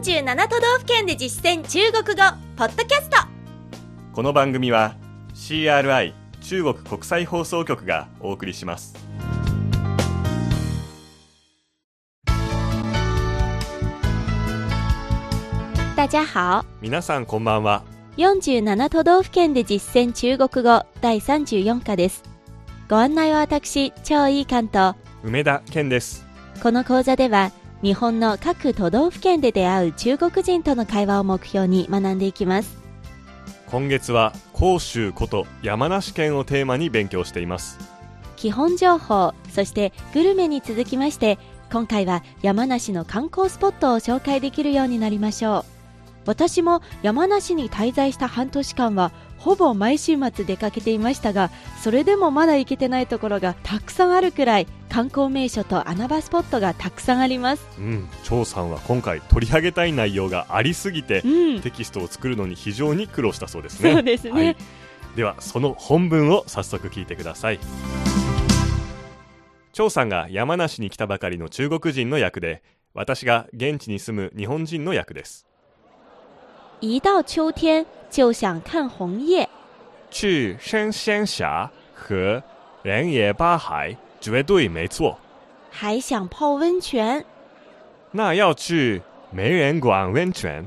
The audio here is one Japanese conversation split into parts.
47都道府県で実践中国語ポッドキャスト。この番組は CRI 中国国際放送局がお送りします。大家好。皆さんこんばんは。47都道府県で実践中国語第34課です。ご案内は私超いい関東梅田健です。この講座では日本の各都道府県で出会う中国人との会話を目標に学んでいきます。今月は甲州こと山梨県をテーマに勉強しています。基本情報そしてグルメに続きまして今回は山梨の観光スポットを紹介できるようになりましょう。私も山梨に滞在した半年間はほぼ毎週末出かけていましたがそれでもまだ行けてないところがたくさんあるくらい観光名所と穴場スポットがたくさんあります。うん。張さんは今回取り上げたい内容がありすぎて、うん。テキストを作るのに非常に苦労したそうですね。そうですね。はい。ではその本文を早速聞いてください。張さんが山梨に来たばかりの中国人の役で私が現地に住む日本人の役です。一到秋天就想看红叶。去深仙峡和人野八海绝对没错。还想泡温泉。那要去梅人馆温泉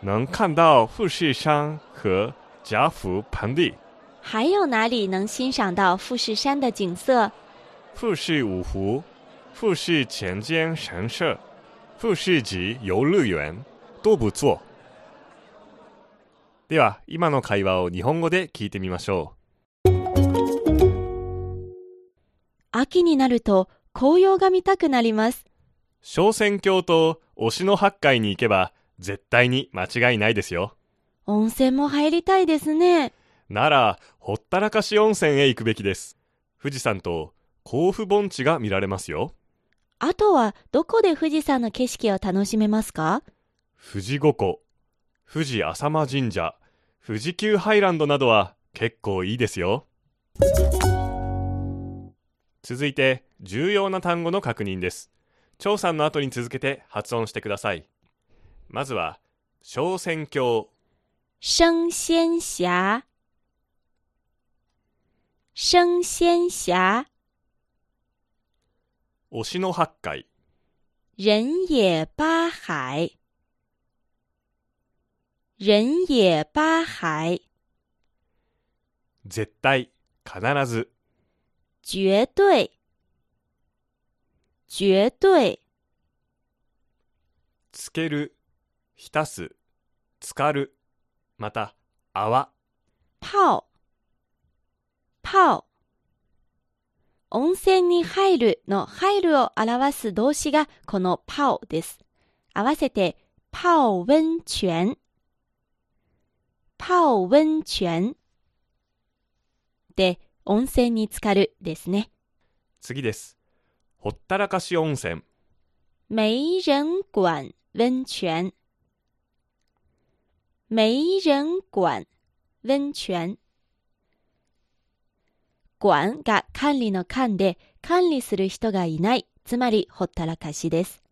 能看到富士山和贾府盆地。还有哪里能欣赏到富士山的景色？富士五湖、富士前间神社、富士急游乐园都不错。では、今の会話を日本語で聞いてみましょ秋になると紅葉が見たくなりますう。小仙峡と忍野八海に行けば絶対に間違いないですよ。温泉も入りたいですねなら、ほったらかし温泉へ行くべきです。富士山と甲府盆地が見られますよ。あとはどこで富士山の景色を楽しめますか？富士五湖、富士浅間神社、富士急ハイランドなどは結構いいですよ。続いて重要な単語の確認です。張さんの後に続けて発音してください。まずは小仙峡、升仙峡升仙峡忍野八海、人野八海人野八海。絶対、必ず、绝对。绝对。つける、浸す、浸かる、また泡、泡。泡。温泉に入るの入るを表す動詞がこの泡です。合わせて泡温泉泡温泉で温泉に浸かるですね。次です。ほったらかし温泉、没人管温泉没人管温泉管が管理の管で管理する人がいないつまりほったらかしです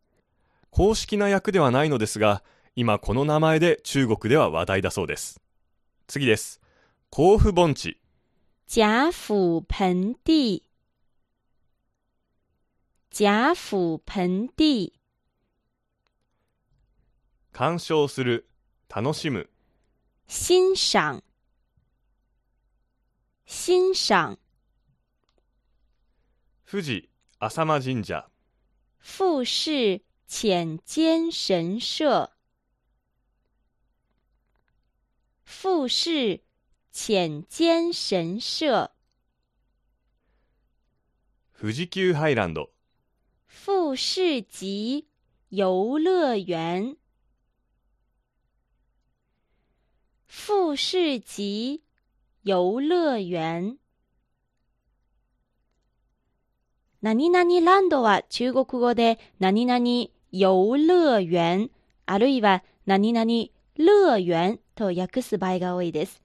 公式な役ではないのですが、今この名前で中国では話題だそうです。次です。甲府盆地、贾府盆地。贾府盆地。鑑賞する、楽しむ、欣賞。欣賞。富士浅間神社、富士浅间神社，富士浅间神社，富士急ハイランド、富士急遊乐园，富士急遊乐園何々ランドは中国語で何々遊乐園あるいは何々乐園と訳す場合が多いです。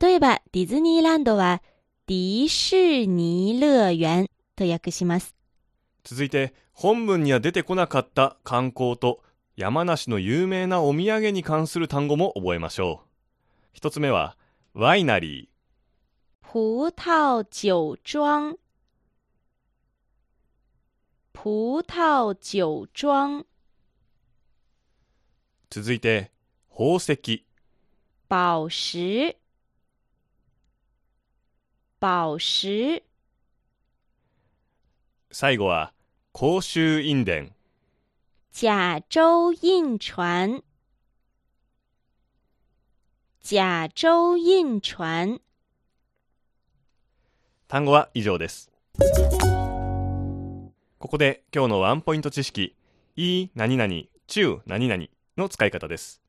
例えばディズニーランドはディ士尼乐園と訳します。続いて本文には出てこなかった観光と山梨の有名なお土産に関する単語も覚えましょう。一つ目はワイナリー。葡萄酒庄。葡萄酒庄。続いて宝石宝石。宝石。最後は公衆印伝。甲州印传。甲州印传。単語は以上です。ここで今日のワンポイント知識。いい何々中何々の使い方です。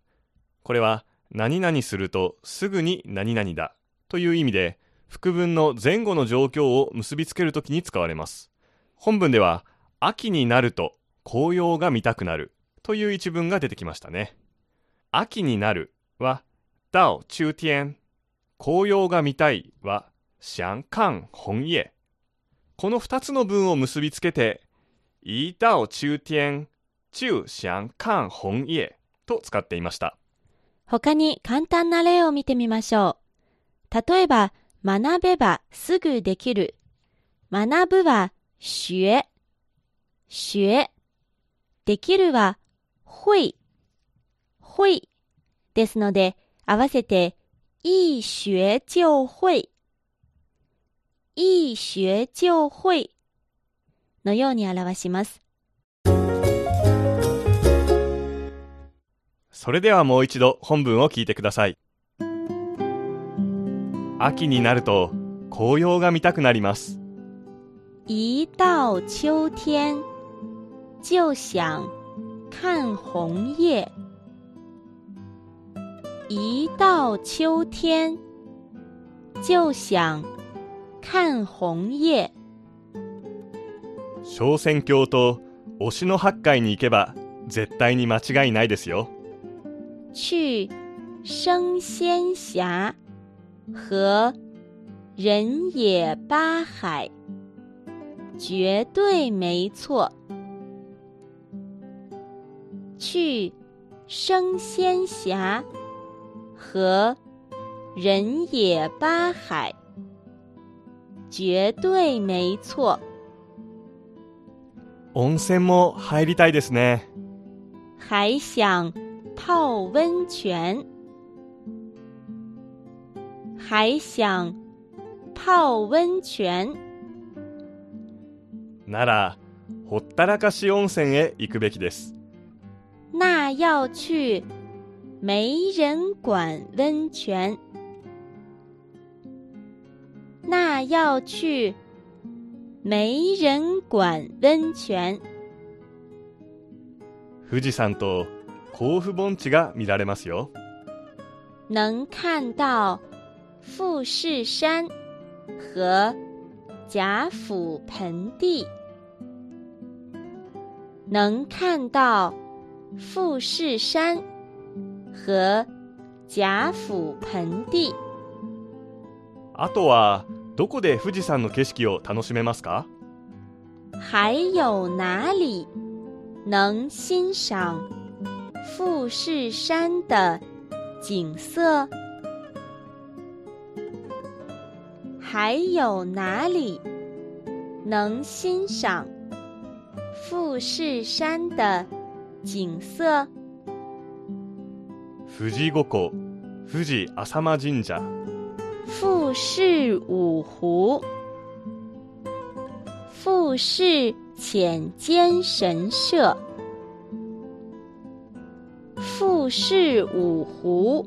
これは何々するとすぐに何々だという意味で副文の前後の状況を結びつけるときに使われます。本文では秋になると紅葉が見たくなるという一文が出てきましたね。秋になるは到中天。紅葉が見たいは想看本叶この2つの文を結びつけて一到中天就想看本叶と使っていました。他に簡単な例を見てみましょう。例えば学べばすぐできる。学ぶは学学できるは会会ですので合わせて、一学就会、一学就会のように表します。それではもう一度本文を聞いてください。秋になると紅葉が見たくなります。一到秋天就想看红叶。一到秋天，就想看红叶。昇仙峡と忍野八海に行けば絶対に間違いないですよ。去升仙峡和人野八海，绝对没错。去升仙峡。和人野八海，绝对没错。温泉も入りたいですね。还想 泡温泉，还想泡温泉。なら、ほったらかし温泉へ行くべきです。那要去。没人管温泉，那要去没人管温泉。富士山と甲府盆地が見られますよ。能看到富士山和贾府盆地。能看到富士山。和贾府盆地。あとはどこで富士山の景色を楽しめますか？还有哪里能欣赏富士山的景色？还有哪里能欣赏富士山的景色？富士五湖、富士浅間神社、富士五湖、富士浅间神社、富士五湖、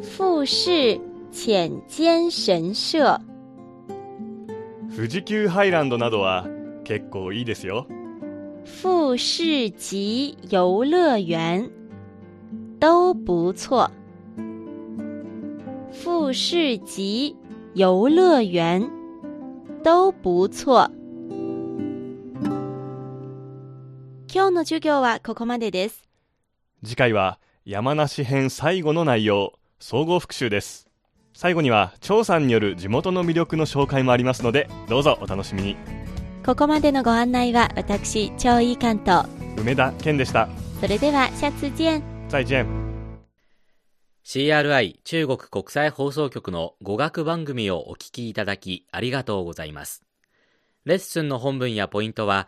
富士浅间神社、富士急ハイランドなどは結構いいですよ。富士急遊乐園都不错。富士急遊乐園都不错。 今日の授業はここまでです。次回は山梨編最後の内容、総合復習です。最後には張さんによる地元の魅力の紹介もありますので、どうぞお楽しみに。ここまでのご案内は私、張井関と梅田健でしたそれでは下次见再见 CRI 中国国際放送局の語学番組をお聞きいただきありがとうございますレッスンの本文やポイントは